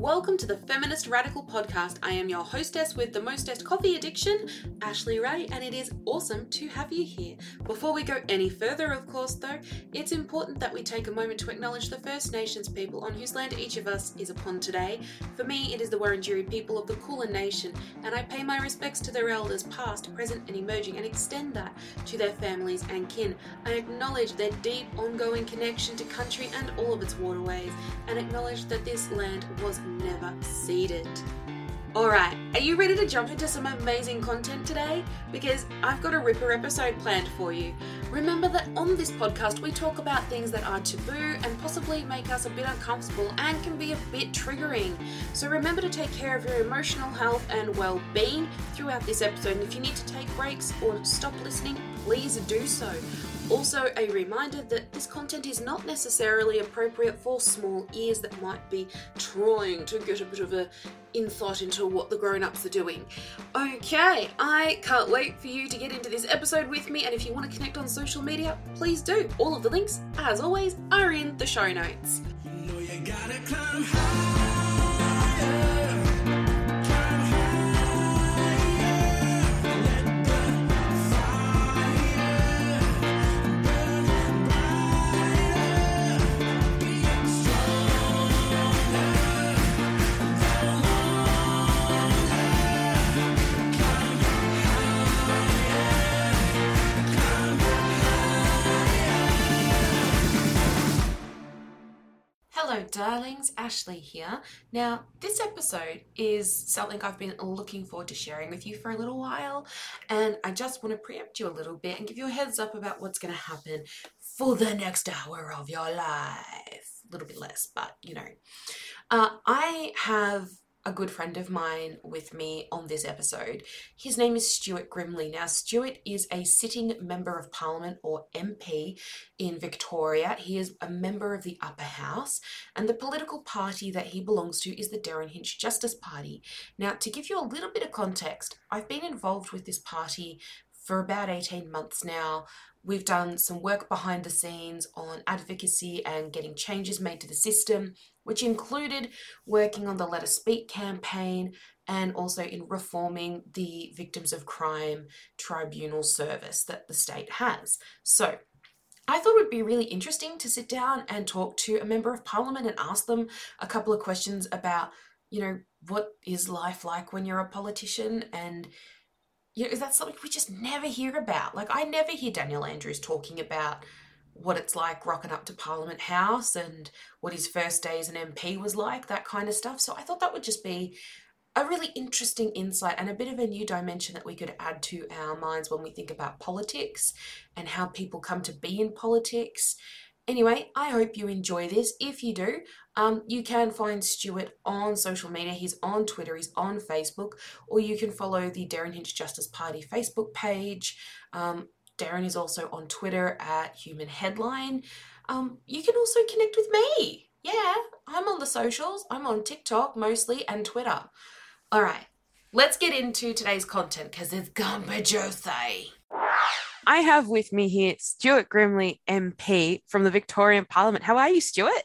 Welcome to the Feminist Radical Podcast. I am your hostess with the mostest coffee addiction, Ashley Ray, and it is awesome to have you here. Before we go any further, of course, though, it's important that we take a moment to acknowledge the First Nations people on whose land each of us is upon today. For me, it is the Wurundjeri people of the Kulin Nation, and I pay my respects to their elders, past, present, and emerging, and extend that to their families and kin. I acknowledge their deep, ongoing connection to country and all of its waterways, and acknowledge that this land was never ceded. Alright, are you ready to jump into some amazing content today? Because I've got a ripper episode planned for you. Remember that on this podcast we talk about things that are taboo and possibly make us a bit uncomfortable and can be a bit triggering. So remember to take care of your emotional health and well being throughout this episode. And if you need to take breaks or stop listening, please do so. Also, a reminder that this content is not necessarily appropriate for small ears that might be trying to get a bit of a insight into what the grown-ups are doing. Okay, I can't wait for you to get into this episode with me, and if you want to connect on social media, please do. All of the links, as always, are in the show notes. You know Hello, darlings. Ashley here. Now, this episode is something I've been looking forward to sharing with you for a little while, and I just want to preempt you a little bit and give you a heads up about what's going to happen for the next hour of your life. A little bit less, but you know. Uh, I have a good friend of mine with me on this episode. His name is Stuart Grimley. Now, Stuart is a sitting member of parliament or MP in Victoria. He is a member of the upper house, and the political party that he belongs to is the Derryn Hinch Justice Party. Now, to give you a little bit of context, I've been involved with this party for about 18 months now. We've done some work behind the scenes on advocacy and getting changes made to the system which included working on the Let Us Speak campaign and also in reforming the Victims of Crime Tribunal service that the state has. So, I thought it would be really interesting to sit down and talk to a member of parliament and ask them a couple of questions about, you know, what is life like when you're a politician and you know, is that something we just never hear about? Like I never hear Daniel Andrews talking about what it's like rocking up to Parliament House and what his first day as an MP was like, that kind of stuff. So I thought that would just be a really interesting insight and a bit of a new dimension that we could add to our minds when we think about politics and how people come to be in politics. Anyway, I hope you enjoy this. If you do, um, you can find Stuart on social media. He's on Twitter, he's on Facebook, or you can follow the Derryn Hinch Justice Party Facebook page. Um, Derryn is also on Twitter at Human Headline. Um, you can also connect with me. Yeah, I'm on the socials. I'm on TikTok mostly and Twitter. All right, let's get into today's content because it's gonna. I have with me here Stuart Grimley, MP from the Victorian Parliament. How are you, Stuart?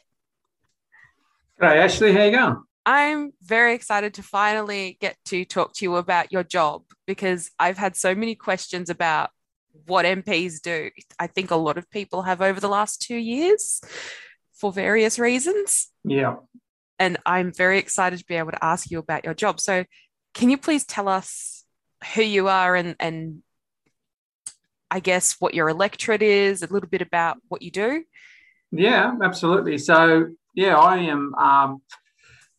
Hey, Ashley. How you going? I'm very excited to finally get to talk to you about your job because I've had so many questions about what MPs do. I think a lot of people have over the last two years for various reasons. Yeah. And I'm very excited to be able to ask you about your job. So, can you please tell us who you are and, and I guess what your electorate is, a little bit about what you do? Yeah, absolutely. So, yeah, I am um,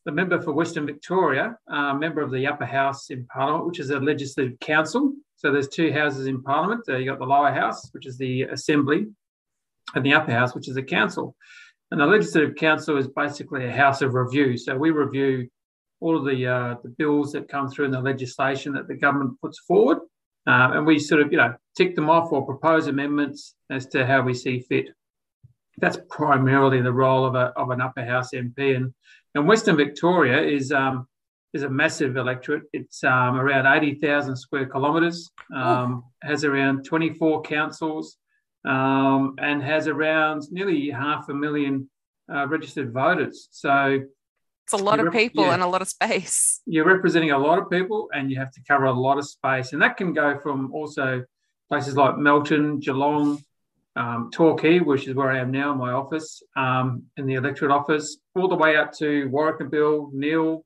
the member for Western Victoria, uh, member of the upper house in Parliament, which is a legislative council. So there's two houses in Parliament. Uh, you got the lower house, which is the Assembly, and the upper house, which is the council. And the Legislative Council is basically a house of review. So we review all of the uh, the bills that come through in the legislation that the government puts forward, uh, and we sort of you know tick them off or propose amendments as to how we see fit. That's primarily the role of a of an upper house MP, and and Western Victoria is um, is a massive electorate. It's um, around 80,000 square kilometres, um, has around 24 councils, um, and has around nearly half a million uh, registered voters. So it's a lot of people yeah. and a lot of space. You're representing a lot of people and you have to cover a lot of space. And that can go from also places like Melton, Geelong, um, Torquay, which is where I am now in my office, um, in the electorate office, all the way up to Warracknabeal,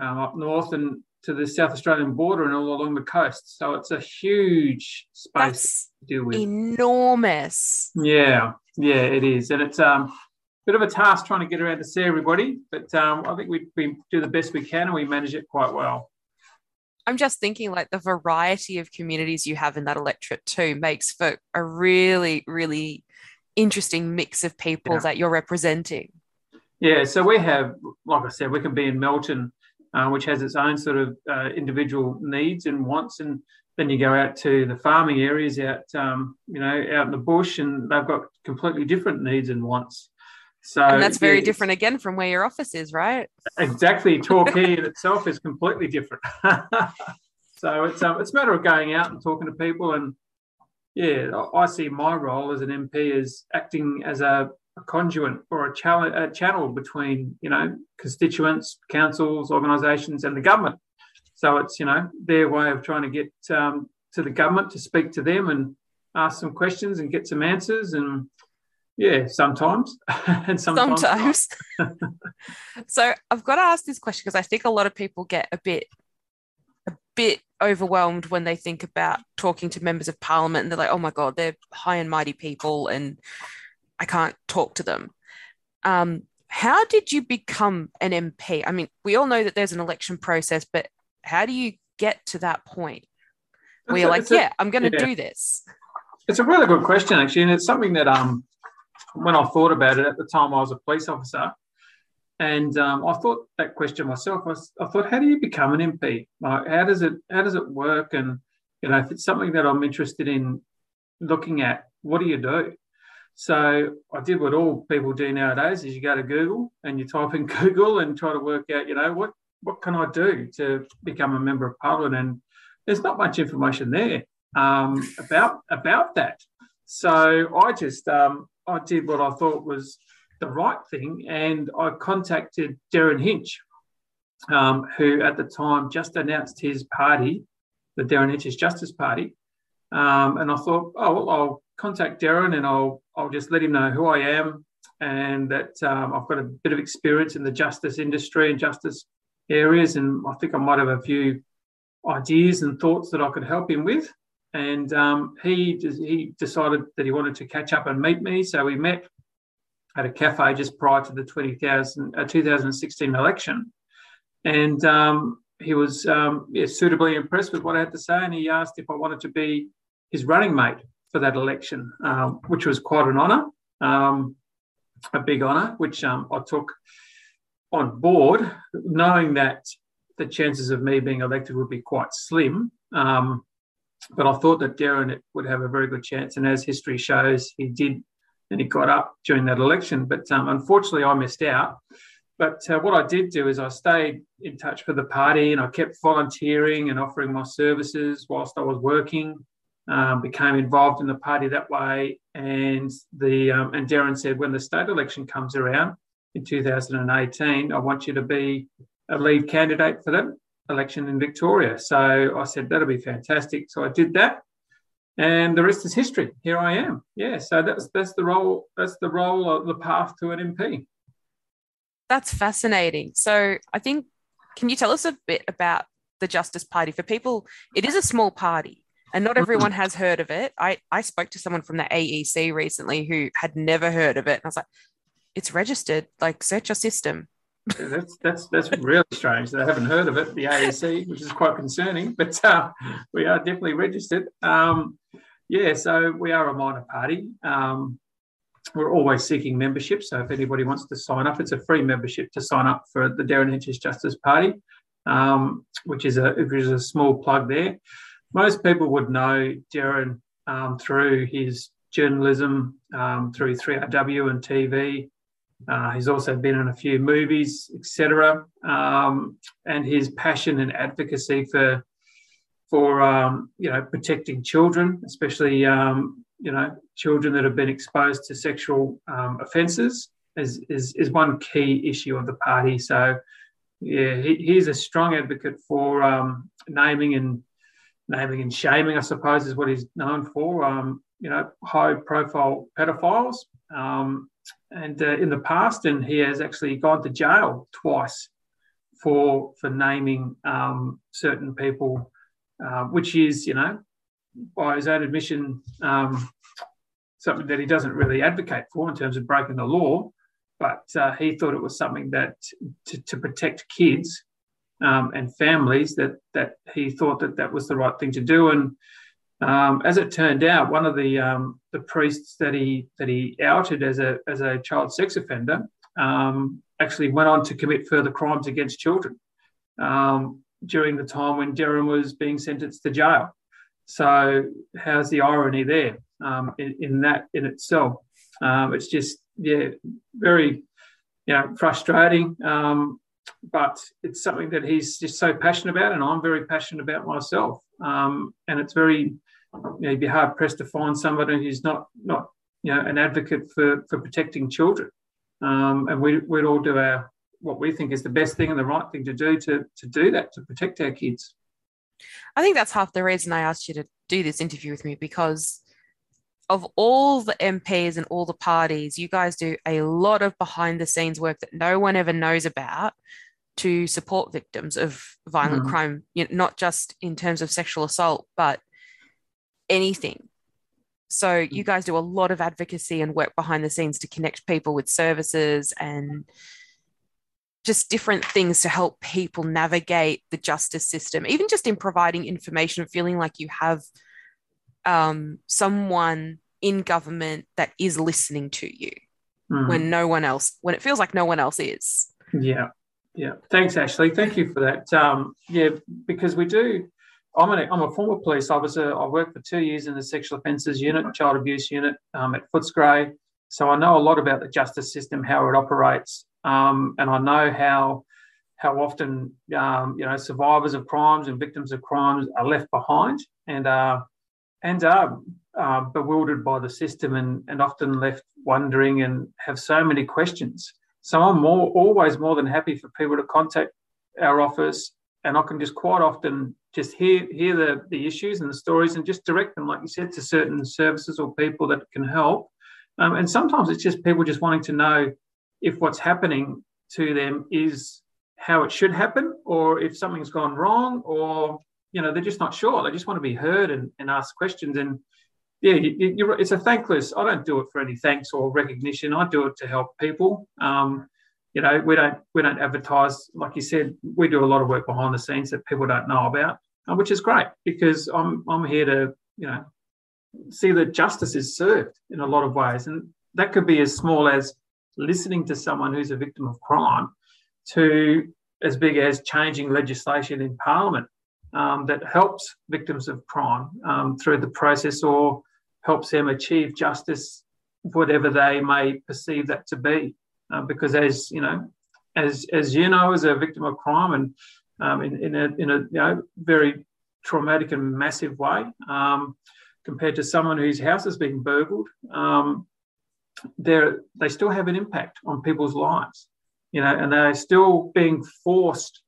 um, up north and to the South Australian border and all along the coast. So it's a huge space That's to deal with. Enormous. Yeah, yeah, it is. And it's um bit of a task trying to get around to see everybody, but um, I think we, we do the best we can and we manage it quite well. I'm just thinking like the variety of communities you have in that electorate too makes for a really, really interesting mix of people yeah. that you're representing. Yeah, so we have, like I said, we can be in Melton, uh, which has its own sort of uh, individual needs and wants, and then you go out to the farming areas out, um, you know, out in the bush, and they've got completely different needs and wants. So and that's very yeah, different again from where your office is, right? Exactly. Torquay in itself is completely different. so it's um, it's a matter of going out and talking to people, and yeah, I see my role as an MP as acting as a, a conduit or a, a channel between you know constituents, councils, organisations, and the government. So it's you know their way of trying to get um, to the government to speak to them and ask some questions and get some answers and yeah, sometimes. and sometimes. sometimes. so I've got to ask this question because I think a lot of people get a bit a bit overwhelmed when they think about talking to members of parliament and they're like, oh my God, they're high and mighty people and I can't talk to them. Um, how did you become an MP? I mean, we all know that there's an election process, but how do you get to that point where it's you're a, like, yeah, i am going to yeah. do this? It's a really good question, actually, and it's something that um when I thought about it at the time, I was a police officer, and um, I thought that question myself. I, I, thought, how do you become an MP? Like, how does it how does it work? And you know, if it's something that I'm interested in looking at, what do you do? So I did what all people do nowadays: is you go to Google and you type in Google and try to work out, you know, what what can I do to become a member of Parliament? And there's not much information there um, about about that. So I just um, I did what I thought was the right thing, and I contacted Derryn Hinch, um, who at the time just announced his party, the Derryn Hinch's Justice Party, um, and I thought, oh well, I'll contact Derryn and I'll I'll just let him know who I am and that um, I've got a bit of experience in the justice industry and justice areas, and I think I might have a few ideas and thoughts that I could help him with and um, he he decided that he wanted to catch up and meet me. So we met at a cafe just prior to the 20,000, uh, 2016 election, and um, he was um, yeah, suitably impressed with what I had to say, and he asked if I wanted to be his running mate for that election, um, which was quite an honour, um, a big honour, which um, I took on board, knowing that the chances of me being elected would be quite slim. Um, but I thought that Derryn would have a very good chance, and as history shows, he did, and he got up during that election. But um, unfortunately, I missed out. But uh, what I did do is I stayed in touch with the party, and I kept volunteering and offering my services whilst I was working. Um, became involved in the party that way, and the um, and Derryn said when the state election comes around in 2018, I want you to be a lead candidate for that election in Victoria. So I said, that'll be fantastic. So I did that. And the rest is history. Here I am. Yeah. So that's that's the role, that's the role of the path to an MP. That's fascinating. So I think can you tell us a bit about the Justice Party? For people, it is a small party and not everyone has heard of it. I, I spoke to someone from the AEC recently who had never heard of it. And I was like, it's registered, like search your system that's that's that's really strange I haven't heard of it, the AEC, which is quite concerning. But uh, we are definitely registered. Um, yeah, so we are a minor party. Um, we're always seeking membership. So if anybody wants to sign up, it's a free membership to sign up for the Derryn Hinch's Justice Party, um, which is a which is a small plug there. Most people would know Derryn um, through his journalism, um, through 3AW and TV. Uh, he's also been in a few movies, etc. Um, and his passion and advocacy for for um, you know protecting children, especially um, you know children that have been exposed to sexual um, offences, is, is, is one key issue of the party. So, yeah, he, he's a strong advocate for um, naming and naming and shaming, I suppose, is what he's known for. Um, you know, high profile pedophiles. Um, and uh, in the past, and he has actually gone to jail twice for for naming um, certain people, uh, which is, you know, by his own admission, um, something that he doesn't really advocate for in terms of breaking the law. But uh, he thought it was something that to, to protect kids um, and families that that he thought that that was the right thing to do. And um, as it turned out, one of the um, the priests that he that he outed as a as a child sex offender um, actually went on to commit further crimes against children um, during the time when Derryn was being sentenced to jail. So how's the irony there um, in, in, that in itself? Um, it's just yeah, very you know frustrating. But it's something that he's just so passionate about, and I'm very passionate about myself. Um, and it's very, you know, you'd be hard pressed to find somebody who's not not you know an advocate for for protecting children. Um, and we we'd all do our what we think is the best thing and the right thing to do to to do that to protect our kids. I think that's half the reason I asked you to do this interview with me because of all the MPs and all the parties, you guys do a lot of behind the scenes work that no one ever knows about to support victims of violent mm. crime, you know, not just in terms of sexual assault, but anything. So you mm. guys do a lot of advocacy and work behind the scenes to connect people with services and just different things to help people navigate the justice system, even just in providing information, and feeling like you have um, someone in government that is listening to you mm. when no one else, when it feels like no one else is. Yeah. Yeah. Thanks, Ashley. Thank you for that. Um, yeah, because we do. I'm, an, I'm a former police officer. I worked for two years in the sexual offences unit, child abuse unit um, at Footscray. So I know a lot about the justice system, how it operates, um, and I know how how often um, you know survivors of crimes and victims of crimes are left behind and uh, and are uh, bewildered by the system and, and often left wondering and have so many questions. So I'm more always more than happy for people to contact our office, and I can just quite often just hear hear the, the issues and the stories and just direct them, like you said, to certain services or people that can help. Um, and sometimes it's just people just wanting to know if what's happening to them is how it should happen or if something's gone wrong or you know they're just not sure they just want to be heard and, and ask questions and yeah you, it's a thankless i don't do it for any thanks or recognition. I do it to help people. Um, you know we don't we don't advertise. Like you said we do a lot of work behind the scenes that people don't know about uh, which is great because i'm i'm here to you know see that justice is served in a lot of ways. And that could be as small as listening to someone who's a victim of crime to as big as changing legislation in Parliament um, that helps victims of crime um, through the process or helps them achieve justice, whatever they may perceive that to be. Uh, because as you know, as as you know, as a victim of crime and um, in, in, a in a you know very traumatic and massive way, um, compared to someone whose house has been burgled, um, they still have an impact on people's lives, you know, and they're still being forced.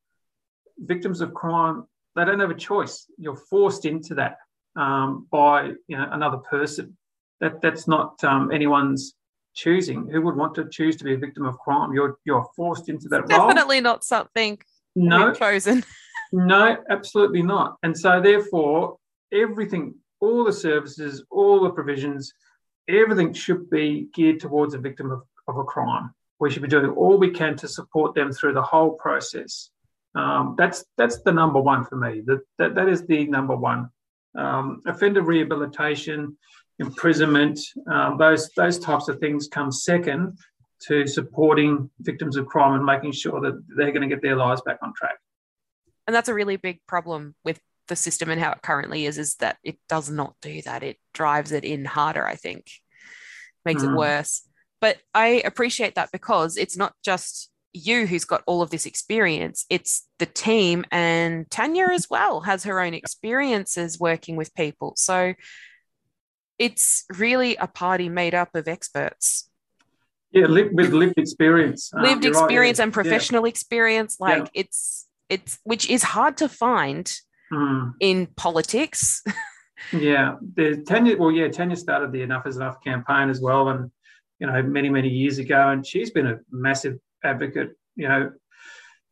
Victims of crime, they don't have a choice. You're forced into that um, by you know another person. That that's not um, anyone's choosing. Who would want to choose to be a victim of crime? You're you're forced into that Definitely role. Definitely not something no chosen. no, absolutely not. And so therefore, everything, all the services, all the provisions everything should be geared towards a victim of, of a crime. We should be doing all we can to support them through the whole process. Um, that's that's the number one for me. That that, that is the number one. Um, offender rehabilitation, imprisonment, um, those those types of things come second to supporting victims of crime and making sure that they're going to get their lives back on track. And that's a really big problem with the system and how it currently is is that it does not do that it drives it in harder i think makes mm. it worse but i appreciate that because it's not just you who's got all of this experience it's the team and tanya as well has her own experiences working with people so it's really a party made up of experts Yeah, lived, with lived experience. Um, lived right, experience yeah, and professional experience. Like Yeah. it's it's which is hard to find Mm. in politics. Yeah, the Tanya. Well, yeah, Tanya started the Enough is Enough campaign as well, and you know, many many years ago, and she's been a massive advocate, you know,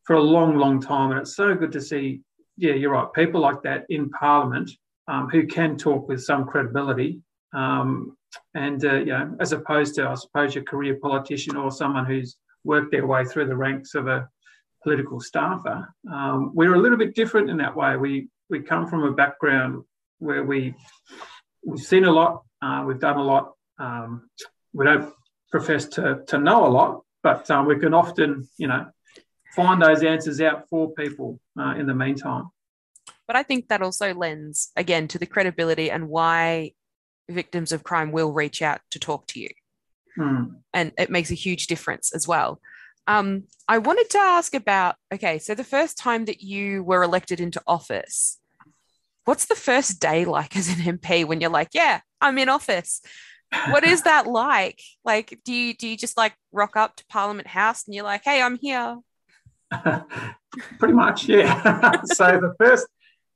for a long, long time, and it's so good to see. Yeah, you're right. People like that in Parliament um, who can talk with some credibility, um, and uh, you know, as opposed to, I suppose, your career politician or someone who's worked their way through the ranks of a political staffer. Um, we're a little bit different in that way. We we come from a background where we we've seen a lot, uh, we've done a lot. Um, we don't profess to to know a lot, but um, we can often, you know, find those answers out for people uh, in the meantime. But I think that also lends again to the credibility and why victims of crime will reach out to talk to you. Hmm. and it makes a huge difference as well. Um, I wanted to ask about okay, so the first time that you were elected into office, what's the first day like as an MP when you're like, yeah, I'm in office? What is that like? Like, do you do you just like rock up to Parliament House and you're like, hey, I'm here? Pretty much, yeah. so the first,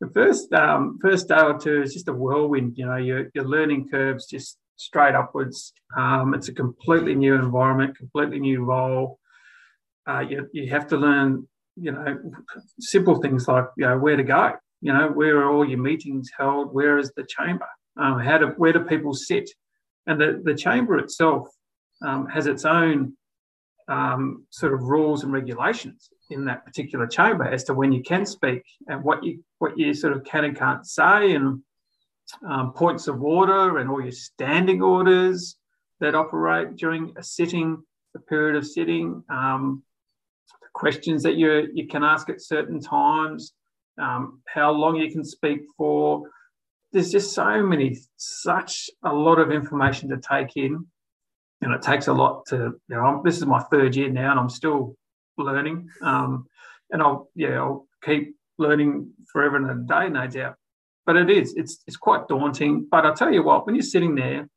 the first, um, first day or two is just a whirlwind. You know, your your learning curves just straight upwards. Um, it's a completely new environment, completely new role. Uh, you you have to learn, you know, simple things like you know where to go. You know, where are all your meetings held? Where is the chamber? Um, how do where do people sit? And the the chamber itself um, has its own um, sort of rules and regulations in that particular chamber as to when you can speak and what you what you sort of can and can't say and um, points of order and all your standing orders that operate during a sitting, the period of sitting, um, questions that you you can ask at certain times, um, how long you can speak for. There's just so many, such a lot of information to take in. And it takes a lot to you know I'm, this is my third year now and i'm still learning. Um, and i'll yeah i'll keep learning forever and a day no doubt. But it is it's it's quite daunting. But i'll tell you what when you're sitting there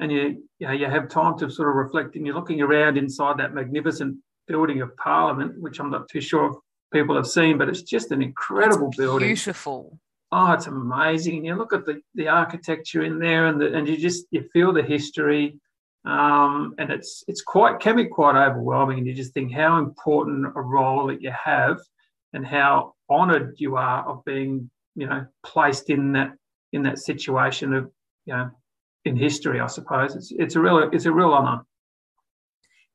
and you you know you have time to sort of reflect and you're looking around inside that magnificent building of parliament which i'm not too sure if people have seen but it's just an incredible It's building. Beautiful. Oh, it's amazing. And you look at the, the architecture in there and the, and you just you feel the history. Um, and it's it's quite can be quite overwhelming and you just think how important a role that you have and how honoured you are of being, you know, placed in that in that situation of, you know, in history, I suppose. It's it's a real it's a real honour.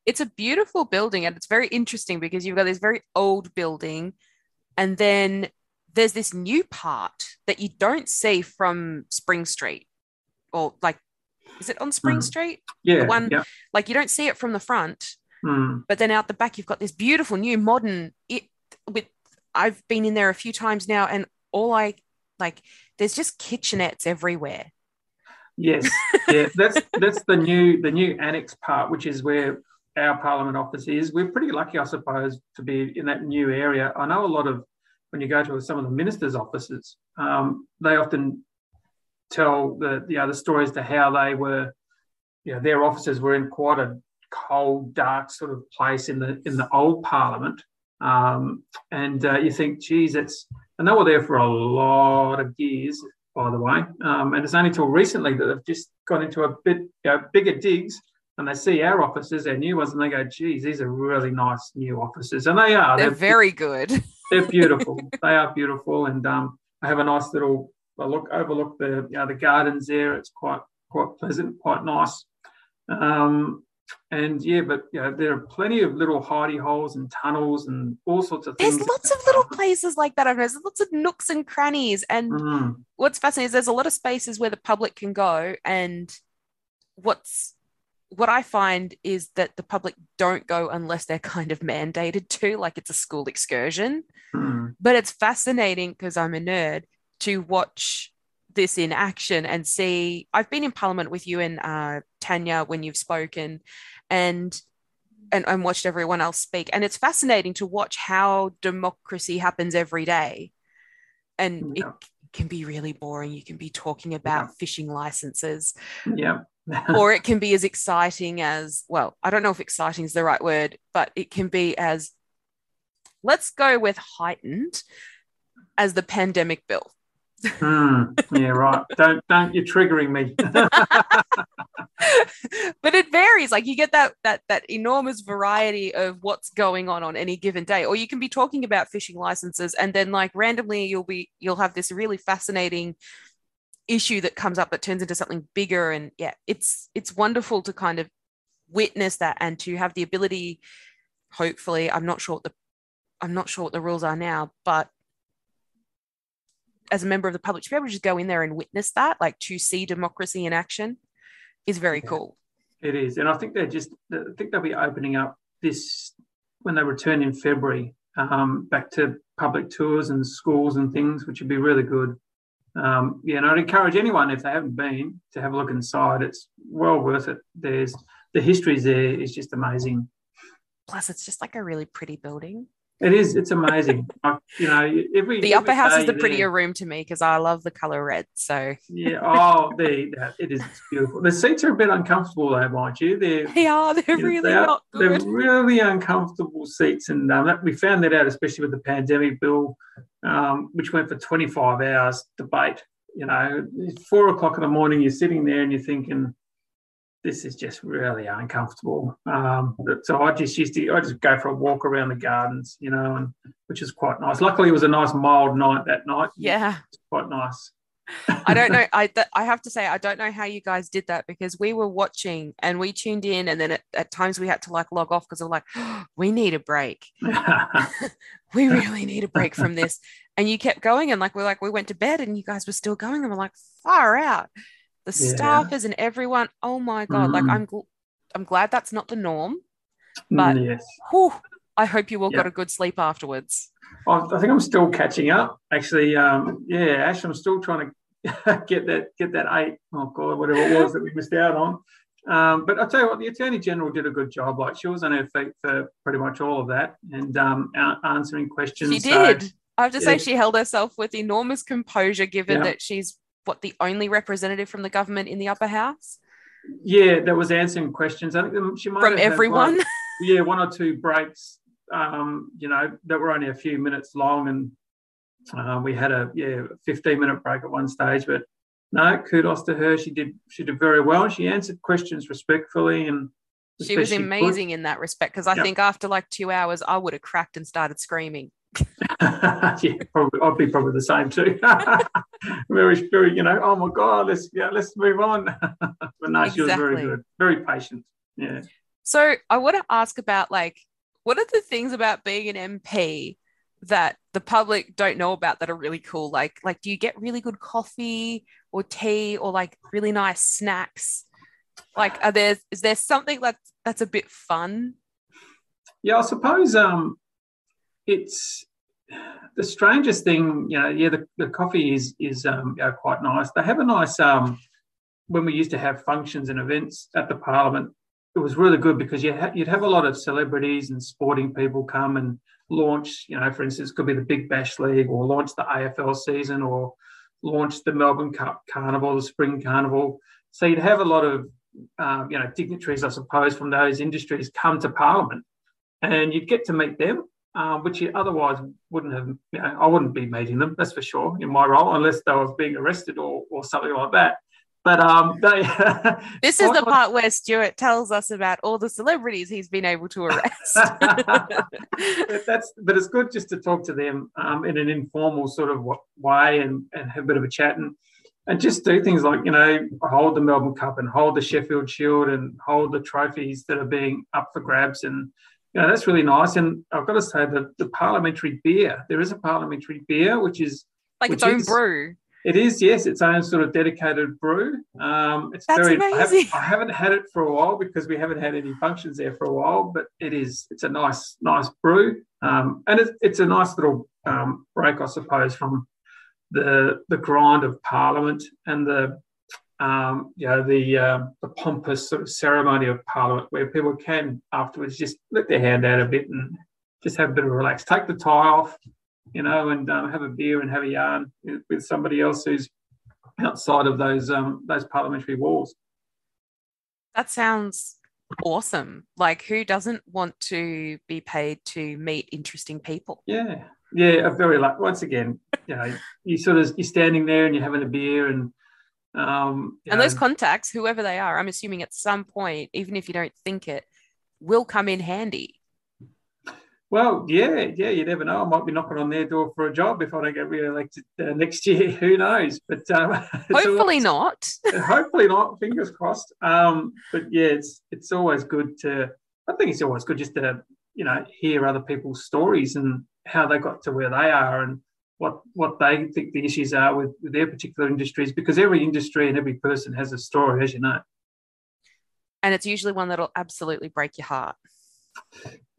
it's a beautiful building and it's very interesting because you've got this very old building and then there's this new part that you don't see from Spring Street or like is it on Spring Mhm. Street? Yeah. The one- yeah. Like you don't see it from the front, Mm, but then out the back you've got this beautiful new modern it with I've been in there a few times now and all I like there's just kitchenettes everywhere. Yes, yeah, that's that's the new the new annex part, which is where our parliament office is. We're pretty lucky, I suppose, to be in that new area. I know a lot of when you go to some of the ministers' offices, um, they often tell the the other stories to how they were, you know, their offices were in quite a cold, dark sort of place in the in the old parliament. Um, and uh, you think, geez, it's and they were there for a lot of years by the way. Um, and it's only till recently that they've just gone into a bit you know, bigger digs and they see our offices, our new ones, and they go, geez, these are really nice new offices. And they are. They're very good. they're beautiful. they are beautiful. And um, I have a nice little I look overlook the you know, the gardens there. It's quite quite pleasant, quite nice. Um, and yeah, but you know, there are plenty of little hidey holes and tunnels and all sorts of things. There's lots of little places like that. I've noticed. There's lots of nooks and crannies. And Mm, what's fascinating is there's a lot of spaces where the public can go. And what's what I find is that the public don't go unless they're kind of mandated to, like it's a school excursion. mm, But it's fascinating because I'm a nerd to watch this in action and see. I've been in Parliament with you and uh, Tanya when you've spoken, and and, and watched everyone else speak. And it's fascinating to watch how democracy happens every day. And Yeah. it can be really boring. You can be talking about fishing licenses, yeah. or it can be as exciting as well i don't know if exciting is the right word but it can be as let's go with heightened as the pandemic bill. Mm, yeah right. Don't don't you're triggering me. But it varies. Like you get that that that enormous variety of what's going on on any given day or you can be talking about fishing licenses and then like randomly you'll be you'll have this really fascinating issue that comes up that turns into something bigger and yeah it's it's wonderful to kind of witness that and to have the ability hopefully i'm not sure what the i'm not sure what the rules are now but as a member of the public to be able to just go in there and witness that like to see democracy in action is very Yeah. cool It is, and I think they're just. I think they'll be opening up this when they return in February, um, back to public tours and schools and things, which would be really good. Um, yeah, and I'd encourage anyone if they haven't been to have a look inside. It's well worth it. There's the history there is just amazing. plus it's just like a really pretty building It is. It's amazing. I, you know, every the every upper house is the prettier there- room to me because i love the color red so Yeah. Oh, that, it is beautiful. The seats are a bit uncomfortable, though, mind you. They're they are they're really they are- not They're really uncomfortable seats, and um, that, we found that out, especially with the pandemic bill, um, which went for 25 hours debate. You know, it's four o'clock in the morning, you're sitting there and you're thinking, this is just really uncomfortable. Um, so I just used to, I just go for a walk around the gardens, you know, and which is quite nice. Luckily, it was a nice mild night that night. yeah quite nice. I don't know. I th- I have to say I don't know how you guys did that because we were watching and we tuned in and then at, at times we had to like log off because we're like, we need a break. We really need a break from this. And you kept going and like we're like we went to bed and you guys were still going and we're like far out. The Yeah. staffers and everyone. Oh my god! Like Mm. I'm gl- I'm glad that's not the norm. But- yes. Whew, I hope you all Yeah. got a good sleep afterwards. I I think I'm still catching up. Actually, um, yeah, Ash, I'm still trying to get that get that eight. Oh god, whatever it was that we missed out on. Um, but I'll tell you what, the Attorney General did a good job. Like she was on her feet for pretty much all of that and um, a- answering questions. She So, did. I have to say she held herself with enormous composure, given Yeah. that she's what the only representative from the government in the upper house yeah, that was answering questions. I think she might from have everyone. one- yeah, one or two breaks. Um, you know, that were only a few minutes long, and uh, we had a yeah 15 minute break at one stage. But no, kudos to her. She did she did very well. She answered questions respectfully, and she was amazing in that respect because I Yeah. think after like two hours, I would have cracked and started screaming. yeah, probably I'd be probably the same too. very, very, you know, oh my god, let's yeah, let's move on. but no, she was very good, very patient. Yeah. So I want to ask about like, what are the things about being an MP that the public don't know about that are really cool? Like, like do you get really good coffee or tea or like really nice snacks? Like, are there is there something that's that's a bit fun? Yeah, I suppose um, it's the strangest thing. You know, yeah, the, the coffee is is um, quite nice. They have a nice um, when we used to have functions and events at the Parliament. It was really good because you ha- you'd have a lot of celebrities and sporting people come and launch. You know, for instance, could be the Big Bash League or launch the AFL season or launch the Melbourne Cup Carnival, the Spring Carnival. So you'd have a lot of um, you know dignitaries, I suppose, from those industries come to Parliament and you'd get to meet them, uh, which you otherwise wouldn't have. You know, I wouldn't be meeting them, that's for sure, in my role, unless they were being arrested or, or something like that. But um, they. This is the part where Stuart tells us about all the celebrities he's been able to arrest. but that's but it's good just to talk to them um, in an informal sort of way and, and have a bit of a chat and and just do things like you know hold the Melbourne Cup and hold the Sheffield Shield and hold the trophies that are being up for grabs and you know that's really nice and I've got to say that the parliamentary beer there is a parliamentary beer which is like its own is- brew. it is yes its own sort of dedicated brew um, it's That's very I haven't, amazing. I haven't had it for a while because we haven't had any functions there for a while but it is it's a nice nice brew um, and it's, it's a nice little um, break I suppose from the the grind of Parliament and the um, you know the um the pompous sort of ceremony of Parliament where people can afterwards just let their hand out a bit and just have a bit of a relax, take the tie off, you know, and um, have a beer and have a yarn with- with somebody else who's outside of those um, those parliamentary walls. That sounds awesome. Like, who doesn't want to be paid to meet interesting people? Yeah, yeah, a very like once again, you know, you sort of you're standing there and you're having a beer and um you And those contacts, whoever they are, I'm assuming at some point, even if you don't think it, will come in handy. well, yeah, yeah, you never know. I might be knocking on their door for a job if I don't get re-elected uh, next year. Who knows? But um, Hopefully always- not. hopefully not. Fingers crossed. Um, but yeah, it's it's always good to. I think it's always good just to you know hear other people's stories and how they got to where they are and what what they think the issues are with, with their particular industries because every industry and every person has a story, as you know. And it's usually one that'll absolutely break your heart.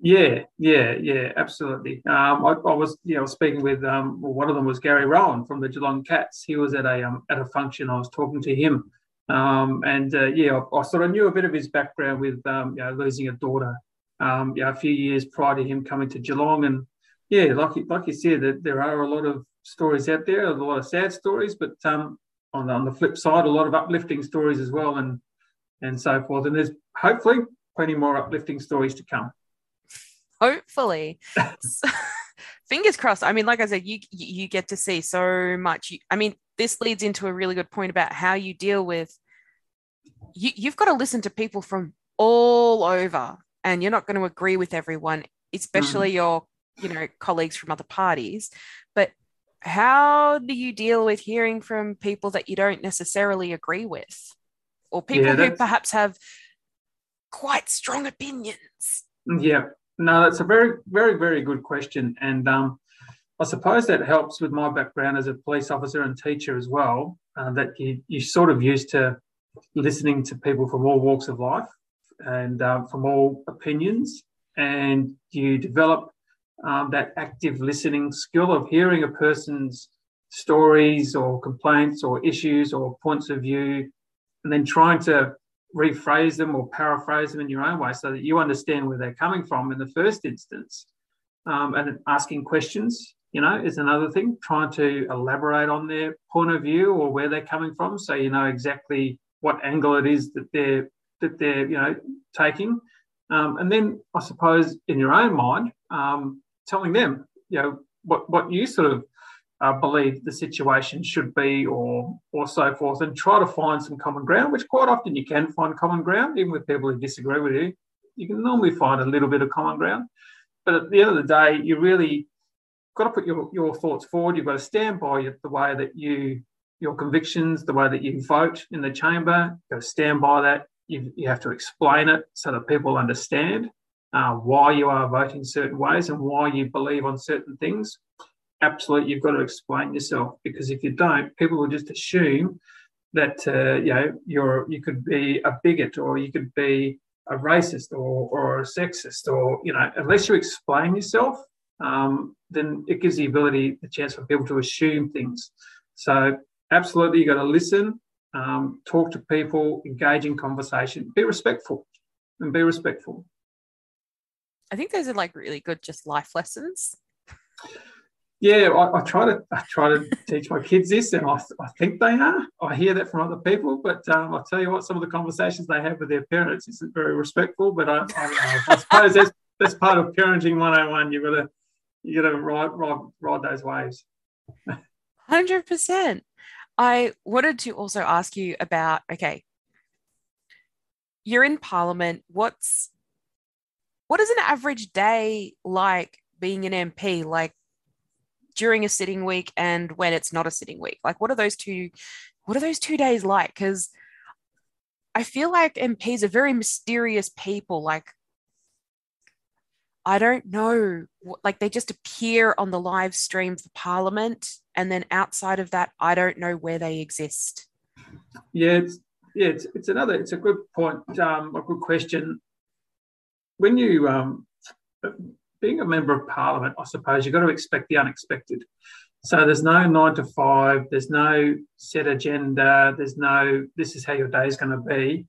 Yeah, yeah, yeah, absolutely. Um, I, I was, you know, speaking with um, well, one of them was Gary Rohan from the Geelong Cats. He was at a um, at a function. I was talking to him, um, and uh, yeah, I, I sort of knew a bit of his background with um, you know, losing a daughter, um, you know, a few years prior to him coming to Geelong, and yeah, like you- like you said, that there are a lot of stories out there, a lot of sad stories, but um, on the, on the flip side, a lot of uplifting stories as well, and and so forth. And there's hopefully plenty more uplifting stories to come. Hopefully. So- Fingers crossed. I mean, like I said, you you you get to see so much. I mean, this leads into a really good point about how you deal with. You you've got to listen to people from all over, and you're not going to agree with everyone, especially your you know colleagues from other parties. But how do you deal with hearing from people that you don't necessarily agree with, or people who perhaps have quite strong opinions? Yeah, no, that's a very, very, very good question, and um, I suppose that helps with my background as a police officer and teacher as well. Uh, that you you sort of used to listening to people from all walks of life and um, from all opinions, and you develop um, that active listening skill of hearing a person's stories or complaints or issues or points of view, and then trying to rephrase them or paraphrase them in your own way so that you understand where they're coming from in the first instance. Um, and asking questions, you know, is another thing, trying to elaborate on their point of view or where they're coming from so you know exactly what angle it is that they're that they're, you know, taking. Um, and then I suppose in your own mind, um, telling them, you know, what, what you sort of uh, believe the situation should be or or so forth and try to find some common ground which quite often you can find common ground. Even with people who disagree with you you can normally find a little bit of common ground. But at the end of the day you really got to put your, your thoughts forward. You've got to stand by the way that you your convictions the way that you vote in the chamber. You've got to stand by that. You, you have to explain it so that people understand uh, why you are voting certain ways and why you believe on certain things absolutely you've got to explain yourself because if you don't, people will just assume that uh, you know you're you could be a bigot or you could be a racist or, or a sexist or you know unless you explain yourself, um, then it gives the ability the chance for people to assume things. So absolutely, you've got to listen, um, talk to people, engage in conversation, be respectful, and be respectful. I think those are like really good just life lessons. Yeah, I, I try to I try to teach my kids this, and I, I think they are. I hear that from other people, but um, I tell you what, some of the conversations they have with their parents isn't very respectful. But I, I. I suppose that's that's part of parenting 101. You've got to you got to ride, ride ride those waves. Hundred percent. I wanted to also ask you about okay, you're in Parliament. What's what is an average day like being an MP? Like during a sitting week and when it's not a sitting week? Like what are those two? What are those two days like? Because I feel like MPs are very mysterious people. Like I don't know. Like they just appear on the live stream for Parliament, and then outside of that, I don't know where they exist. Yeah, it's yeah, it's, it's another. It's a good point. Um, a good question. When you um, being a member of Parliament, I suppose you've got to expect the unexpected. So there's no nine to five. There's no set agenda. There's no this is how your day is going to be,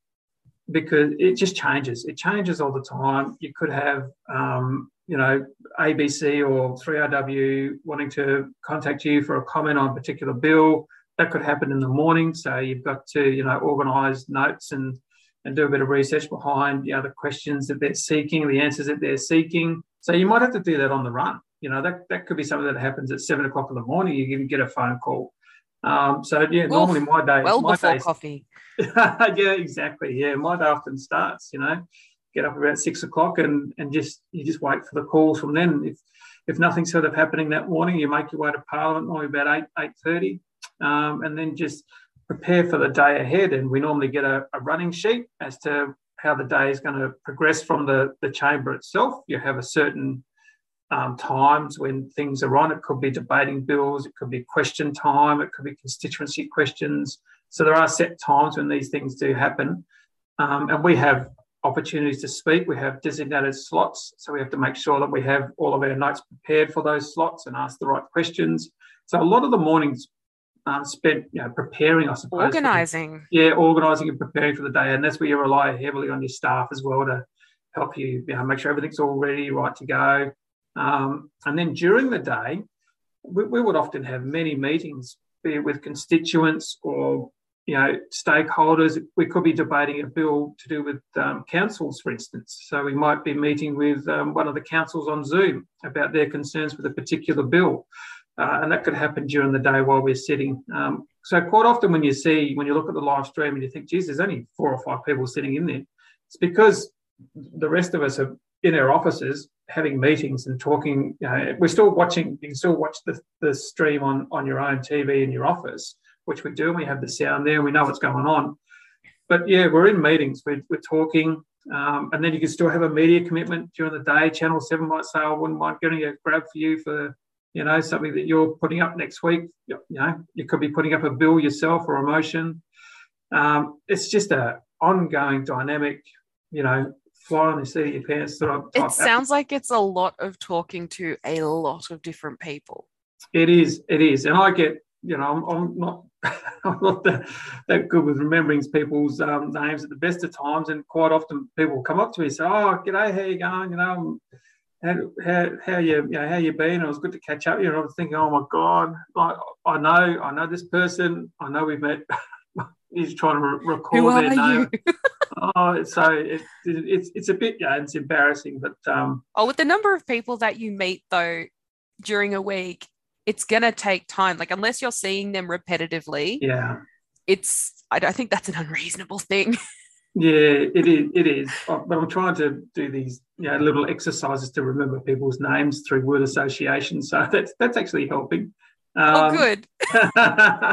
because it just changes. It changes all the time. You could have um, you know ABC or 3AW wanting to contact you for a comment on a particular bill that could happen in the morning. So you've got to, you know, organise notes and and do a bit of research behind you know, the questions that they're seeking, the answers that they're seeking. So you might have to do that on the run. You know, that, that could be something that happens at seven o'clock in the morning. You get a phone call. Um, so yeah, Oof, normally my day, well my before days- coffee. yeah, exactly. Yeah, my day often starts. You know, get up about six o'clock and and just you just wait for the calls from then. If if nothing's sort of happening that morning, you make your way to Parliament normally about eight eight thirty, um, and then just prepare for the day ahead. And we normally get a, a running sheet as to how the day is going to progress from the the chamber itself. You have a certain um, times when things are on. It could be debating bills, it could be question time, it could be constituency questions. So there are set times when these things do happen. Um, and we have opportunities to speak. We have designated slots. So we have to make sure that we have all of our notes prepared for those slots and ask the right questions. So a lot of the mornings um, spent you know, preparing, I suppose. the- Organizing. yeah, organising and preparing for the day, and that's where you rely heavily on your staff as well to help you, you know, make sure everything's all ready, right to go. Um, and then during the day, we, we would often have many meetings, be it with constituents or you know stakeholders. We could be debating a bill to do with um, councils, for instance. So we might be meeting with um, one of the councils on Zoom about their concerns with a particular bill. Uh, and that could happen during the day while we're sitting. Um, so quite often when you see, when you look at the live stream and you think, geez, there's only four or five people sitting in there, it's because the rest of us are in our offices having meetings and talking. We're still watching, you can still watch the, the stream on, on your own TV in your office, which we do, and we have the sound there and we know what's going on. But yeah, we're in meetings, we're, we're talking, um, and then you can still have a media commitment during the day. Channel 7 might say, I wouldn't mind getting a grab for you for you know, something that you're putting up next week. You know, you could be putting up a bill yourself or a motion. Um, it's just a ongoing dynamic, you know, fly on the seat of your pants of type It sounds like it's a lot of talking to a lot of different people. It is, it is, and I get, you know, I'm, I'm not, I'm not that, that good with remembering people's um, names at the best of times, and quite often people come up to me and say, "Oh, g'day, how you going?" You know, how how, how you, you know, how you been? It was good to catch up. You know, I was thinking, "Oh my god, like I know, I know this person. I know we've met." He's trying to re- recall their name. Oh, so it, it, it's it's a bit, yeah, it's embarrassing, but um, Oh, with the number of people that you meet though during a week, it's gonna take time. Like unless you're seeing them repetitively, yeah. it's I don't think that's an unreasonable thing. Yeah, it is. It is. Uh, But I'm trying to do these, you know, little exercises to remember people's names through word association. So that's that's actually helping. oh, Um, good.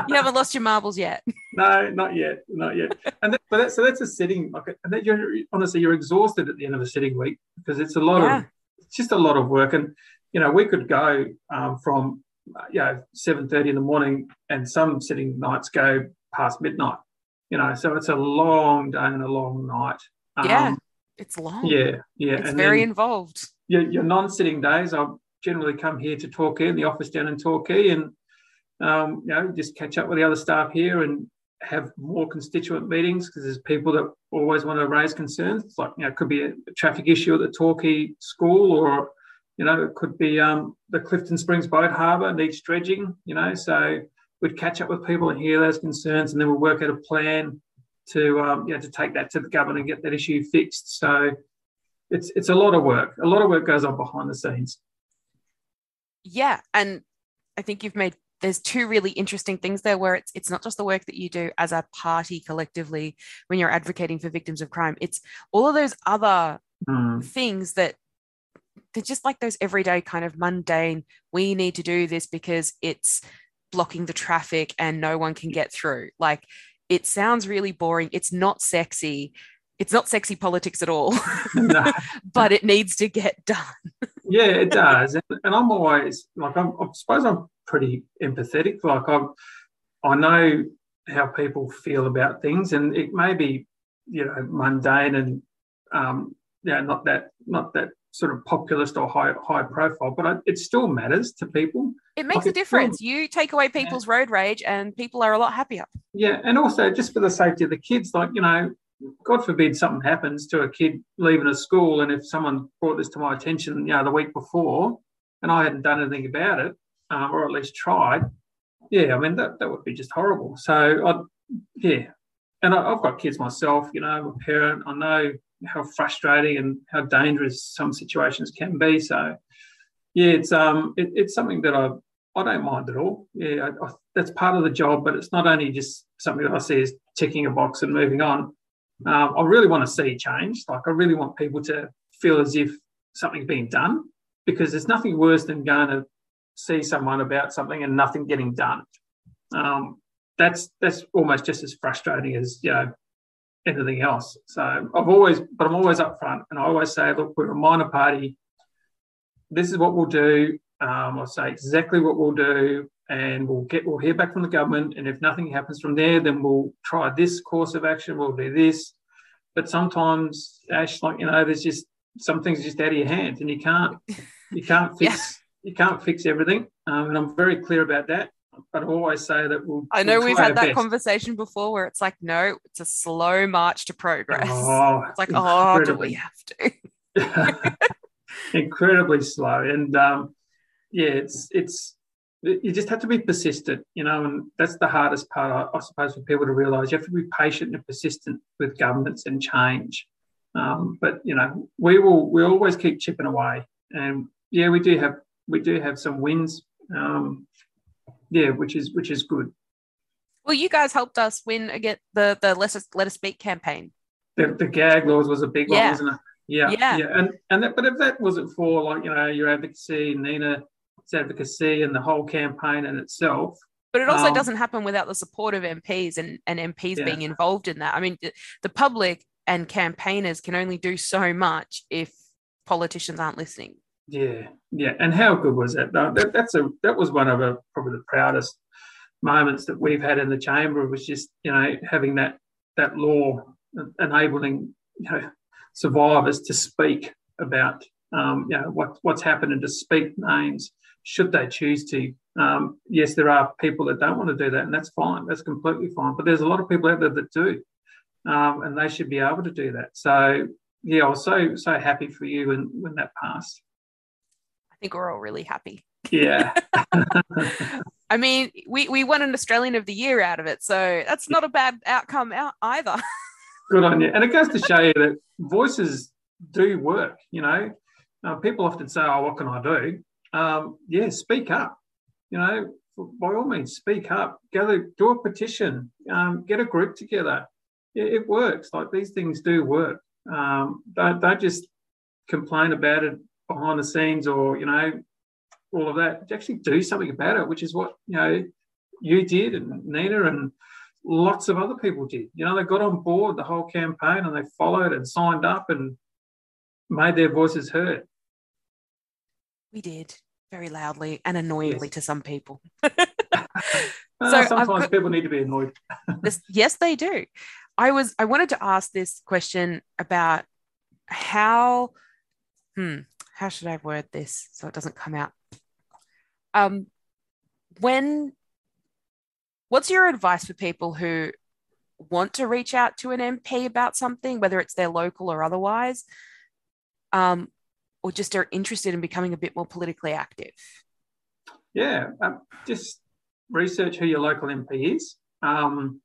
You haven't lost your marbles yet. no, not yet, not yet. And that, but that, so that's a sitting. Okay, and then you're honestly you're exhausted at the end of a sitting week because it's a lot Yeah. of it's just a lot of work. And you know, we could go um, from you know seven thirty in the morning, and some sitting nights go past midnight. You know, so it's a long day and a long night. Yeah. Um, It's long. yeah, yeah. It's and very involved. your, your non-sitting days, I generally come here to Torquay, in the office down in Torquay, and um, you know just catch up with the other staff here and have more constituent meetings because there's people that always want to raise concerns. It's like you know, it could be a, traffic issue at the Torquay school, or you know, it could be um, the Clifton Springs Boat Harbour needs dredging. You know, so we'd catch up with people and hear those concerns, and then we'll work out a plan to um, you know to take that to the government and get that issue fixed. So it's it's a lot of work. A lot of work goes on behind the scenes. Yeah. And I think you've made there's two really interesting things there where it's it's not just the work that you do as a party collectively when you're advocating for victims of crime. It's all of those other Mm. things that they're just like those everyday kind of mundane we need to do this because it's blocking the traffic and no one can get through like it sounds really boring it's not sexy it's not sexy politics at all No. but it needs to get done Yeah, it does, and, and I'm always like I'm, I suppose I'm pretty empathetic. Like I, I know how people feel about things, and it may be you know mundane and um, yeah, not that not that sort of populist or high high profile, but I, it still matters to people. It makes a difference you take away people's road rage and people are a lot happier Yeah, and also just for the safety of the kids, like you know, God forbid something happens to a kid leaving a school, and if someone brought this to my attention, you know, the week before, and I hadn't done anything about it, um, or at least tried, yeah, I mean that that would be just horrible. So, I, yeah, and I, have got kids myself. You know, I'm a parent. I know how frustrating and how dangerous some situations can be. So, yeah, it's um, it, it's something that I I don't mind at all. Yeah, I, I, that's part of the job, but it's not only just something that I see as ticking a box and moving on. Um, I really want to see change. Like I really want people to feel as if something's being done, because there's nothing worse than going to see someone about something and nothing getting done. Um, that's that's almost just as frustrating as you know anything else. So I've always, but I'm always upfront, and I always say, look, we're a minor party. This is what we'll do. Um, I'll say exactly what we'll do, and we'll get we'll hear back from the government. And if nothing happens from there, then we'll try this course of action. We'll do this. But sometimes, Ash, like you know, there's just some things just out of your hands, and you can't you can't fix yeah. you can't fix everything. Um, and I'm very clear about that but I always say that we'll. I know we'll we've had that best. conversation before where it's like, no, it's a slow march to progress. Oh, it's like, oh, do we have to? incredibly slow, and um, yeah, it's it's you just have to be persistent, you know, and that's the hardest part, I, I suppose, for people to realise. You have to be patient and persistent with governments and change. Um, but you know, we will we always keep chipping away, and yeah, we do have we do have some wins. Um, yeah, which is which is good. Well, you guys helped us win again the the Let Us Let Us Speak campaign. The, the gag laws was a big yeah. one, wasn't it? Yeah, yeah, yeah. And and that, but if that wasn't for like you know your advocacy, Nina's advocacy, and the whole campaign in itself. But it also um, doesn't happen without the support of MPs and, and MPs yeah. being involved in that. I mean, the, public and campaigners can only do so much if politicians aren't listening. Yeah, yeah, and how good was that? that that's a that was one of the probably the proudest moments that we've had in the chamber was just you know having that that law enabling you know survivors to speak about um, you know what what's happened and to speak names should they choose to. Um, yes, there are people that don't want to do that, and that's fine. That's completely fine. But there's a lot of people out there that do, um, and they should be able to do that. So yeah, I was so so happy for you when when that passed. I think we're all really happy. Yeah. I mean, we, we won an Australian of the Year out of it. So that's not a bad outcome out either. Good on you. And it goes to show you that voices do work. You know, uh, people often say, oh, what can I do? Um, yeah, speak up. You know, by all means, speak up. Gather, do a petition, um, get a group together. It, it, works. Like these things do work. Um, don't, don't just complain about it behind the scenes or you know all of that actually do something about it which is what you know you did and nina and lots of other people did you know they got on board the whole campaign and they followed and signed up and made their voices heard we did very loudly and annoyingly yes. to some people so sometimes got, people need to be annoyed this, yes they do i was i wanted to ask this question about how hmm how should I word this so it doesn't come out? Um, when, what's your advice for people who want to reach out to an MP about something, whether it's their local or otherwise, um, or just are interested in becoming a bit more politically active? Yeah, um, just research who your local MP is. Um,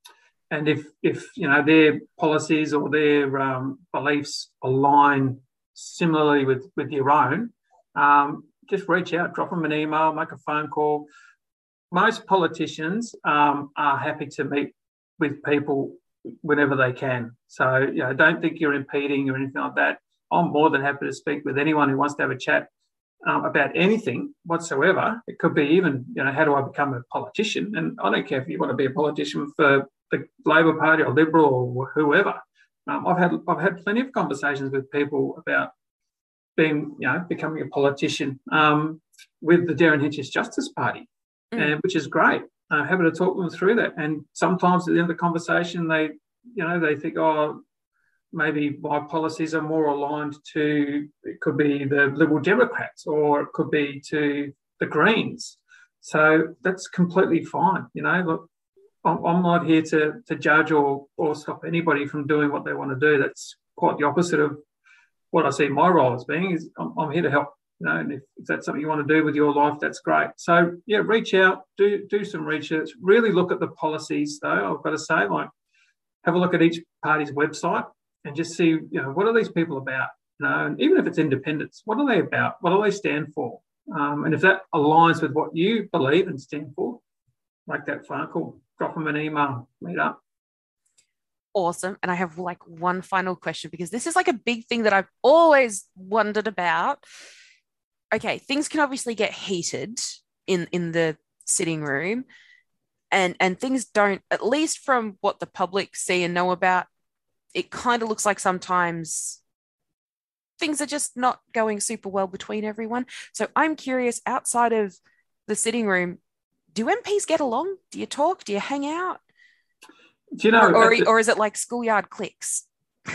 and if, if you know their policies or their um, beliefs align similarly with, with your own, um, just reach out, drop them an email, make a phone call. Most politicians um, are happy to meet with people whenever they can. So, you know, don't think you're impeding or anything like that. I'm more than happy to speak with anyone who wants to have a chat um, about anything whatsoever. It could be even, you know, how do I become a politician? And I don't care if you want to be a politician for the Labor Party or Liberal or whoever. Um, I've had I've had plenty of conversations with people about being you know becoming a politician um, with the Derryn Hinch's Justice Party, mm. and, which is great. Uh, happy to talk them through that. And sometimes at the end of the conversation, they you know they think, oh, maybe my policies are more aligned to it could be the Liberal Democrats or it could be to the Greens. So that's completely fine. You know, look, I'm, not here to, to judge or, or stop anybody from doing what they want to do. That's quite the opposite of what I see my role as being. Is I'm, I'm here to help. You know, and if, if, that's something you want to do with your life, that's great. So yeah, reach out, do do some research, really look at the policies. Though I've got to say, like have a look at each party's website and just see, you know, what are these people about? You know, and even if it's independence, what are they about? What do they stand for? Um, and if that aligns with what you believe and stand for, make that phone call, drop them an email, meet up. Awesome. And I have like one final question because this is like a big thing that I've always wondered about. Okay, things can obviously get heated in in the sitting room and and things don't at least from what the public see and know about it kind of looks like sometimes things are just not going super well between everyone so i'm curious outside of the sitting room do mps get along do you talk do you hang out do you know or, or, or is it like schoolyard cliques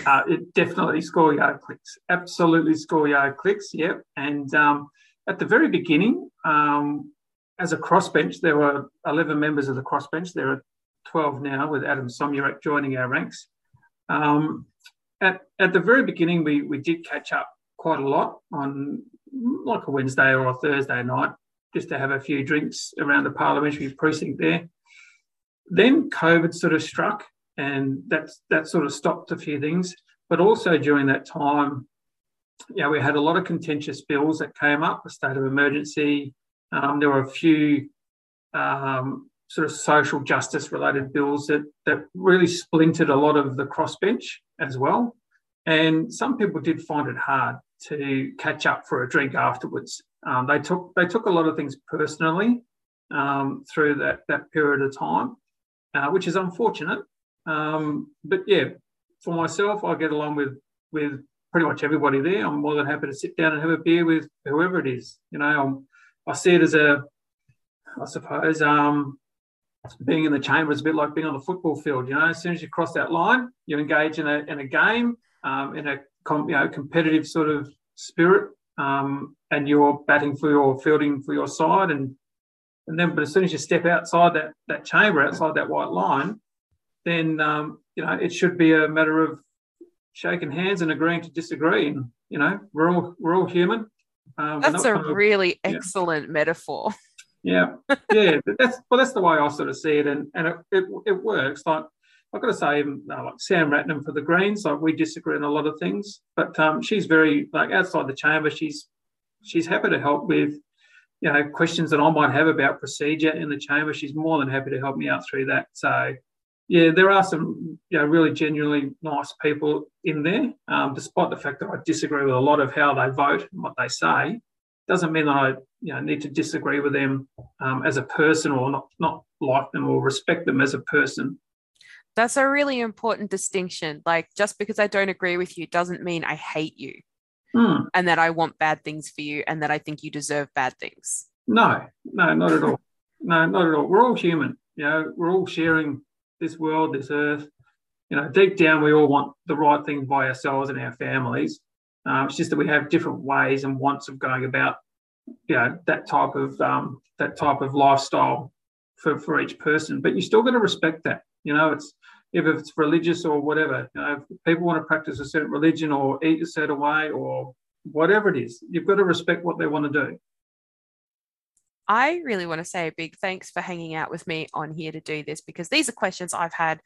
uh, it definitely schoolyard cliques. absolutely schoolyard cliques. yep and um, at the very beginning um, as a crossbench, there were 11 members of the crossbench. There are 12 now, with Adam Somyurek joining our ranks. Um, at, at the very beginning, we, we did catch up quite a lot on like a Wednesday or a Thursday night, just to have a few drinks around the parliamentary precinct there. Then COVID sort of struck, and that's that sort of stopped a few things. But also during that time, yeah, we had a lot of contentious bills that came up, a state of emergency, um, there were a few um, sort of social justice related bills that, that really splintered a lot of the crossbench as well. And some people did find it hard to catch up for a drink afterwards. Um, they took they took a lot of things personally um, through that that period of time, uh, which is unfortunate. Um, but yeah, for myself, I get along with with pretty much everybody there. I'm more than happy to sit down and have a beer with whoever it is. You know, I'm I see it as a, I suppose, um, being in the chamber is a bit like being on the football field. You know, as soon as you cross that line, you engage in a in a game, um, in a com, you know competitive sort of spirit, um, and you're batting for your fielding for your side, and and then but as soon as you step outside that that chamber, outside that white line, then um, you know it should be a matter of shaking hands and agreeing to disagree. And you know, we're all we're all human. Um, that's a really excellent metaphor. Yeah, yeah. that's well, that's the way I sort of see it, and and it it, it works. Like I've got to say, even uh, like Sam Ratnam for the Greens, like we disagree on a lot of things, but um, she's very like outside the chamber. She's she's happy to help with you know questions that I might have about procedure in the chamber. She's more than happy to help me out through that. So yeah, there are some you know really genuinely nice people in there. Um, despite the fact that I disagree with a lot of how they vote and what they say, doesn't mean that I you know need to disagree with them um, as a person or not not like them or respect them as a person. That's a really important distinction. Like just because I don't agree with you doesn't mean I hate you, hmm. and that I want bad things for you, and that I think you deserve bad things. No, no, not at all. No, not at all. We're all human. You know, we're all sharing this world, this earth. You know, deep down, we all want the right things by ourselves and our families. Um, it's just that we have different ways and wants of going about, you know, that type of um, that type of lifestyle for, for each person. But you still got to respect that. You know, it's if it's religious or whatever. You know, if people want to practice a certain religion or eat a certain way or whatever it is, you've got to respect what they want to do. I really want to say a big thanks for hanging out with me on here to do this because these are questions I've had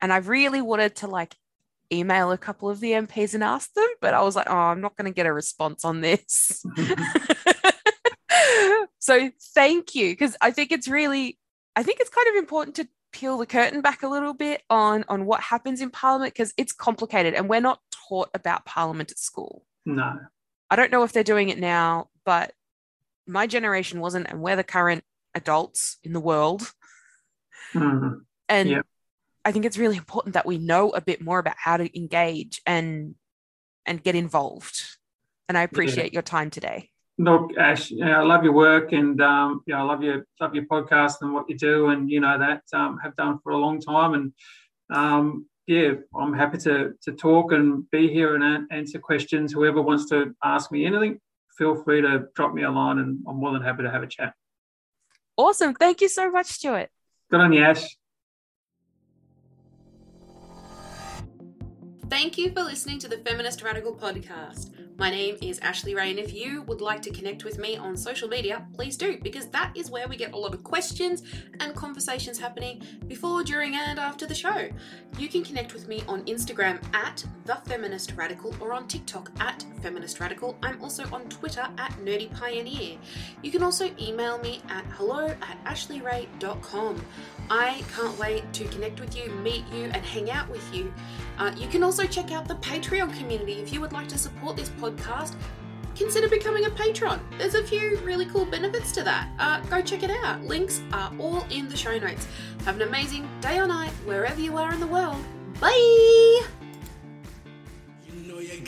and I've really wanted to like email a couple of the MPs and ask them, but I was like, oh, I'm not going to get a response on this. so thank you because I think it's really, I think it's kind of important to peel the curtain back a little bit on on what happens in Parliament because it's complicated and we're not taught about Parliament at school. No, I don't know if they're doing it now, but my generation wasn't, and we're the current adults in the world. Mm-hmm. And yep. I think it's really important that we know a bit more about how to engage and and get involved. And I appreciate yeah. your time today. Look, Ash, you know, I love your work, and um, you know, I love your love your podcast and what you do, and you know that um, have done for a long time. And um, yeah, I'm happy to to talk and be here and answer questions. Whoever wants to ask me anything, feel free to drop me a line and I'm more than happy to have a chat. Awesome. Thank you so much, Stuart. Good on you, Ash. Thank you for listening to the Feminist Radical podcast. My name is Ashley Ray, and if you would like to connect with me on social media, please do, because that is where we get a lot of questions and conversations happening before, during, and after the show. You can connect with me on Instagram at The Feminist Radical or on TikTok at Feminist Radical. I'm also on Twitter at Nerdy Pioneer. You can also email me at hello at ashleyray.com. I can't wait to connect with you, meet you, and hang out with you. Uh, you can also check out the Patreon community if you would like to support this podcast. Consider becoming a patron. There's a few really cool benefits to that. Uh, go check it out. Links are all in the show notes. Have an amazing day or night wherever you are in the world. Bye! You know you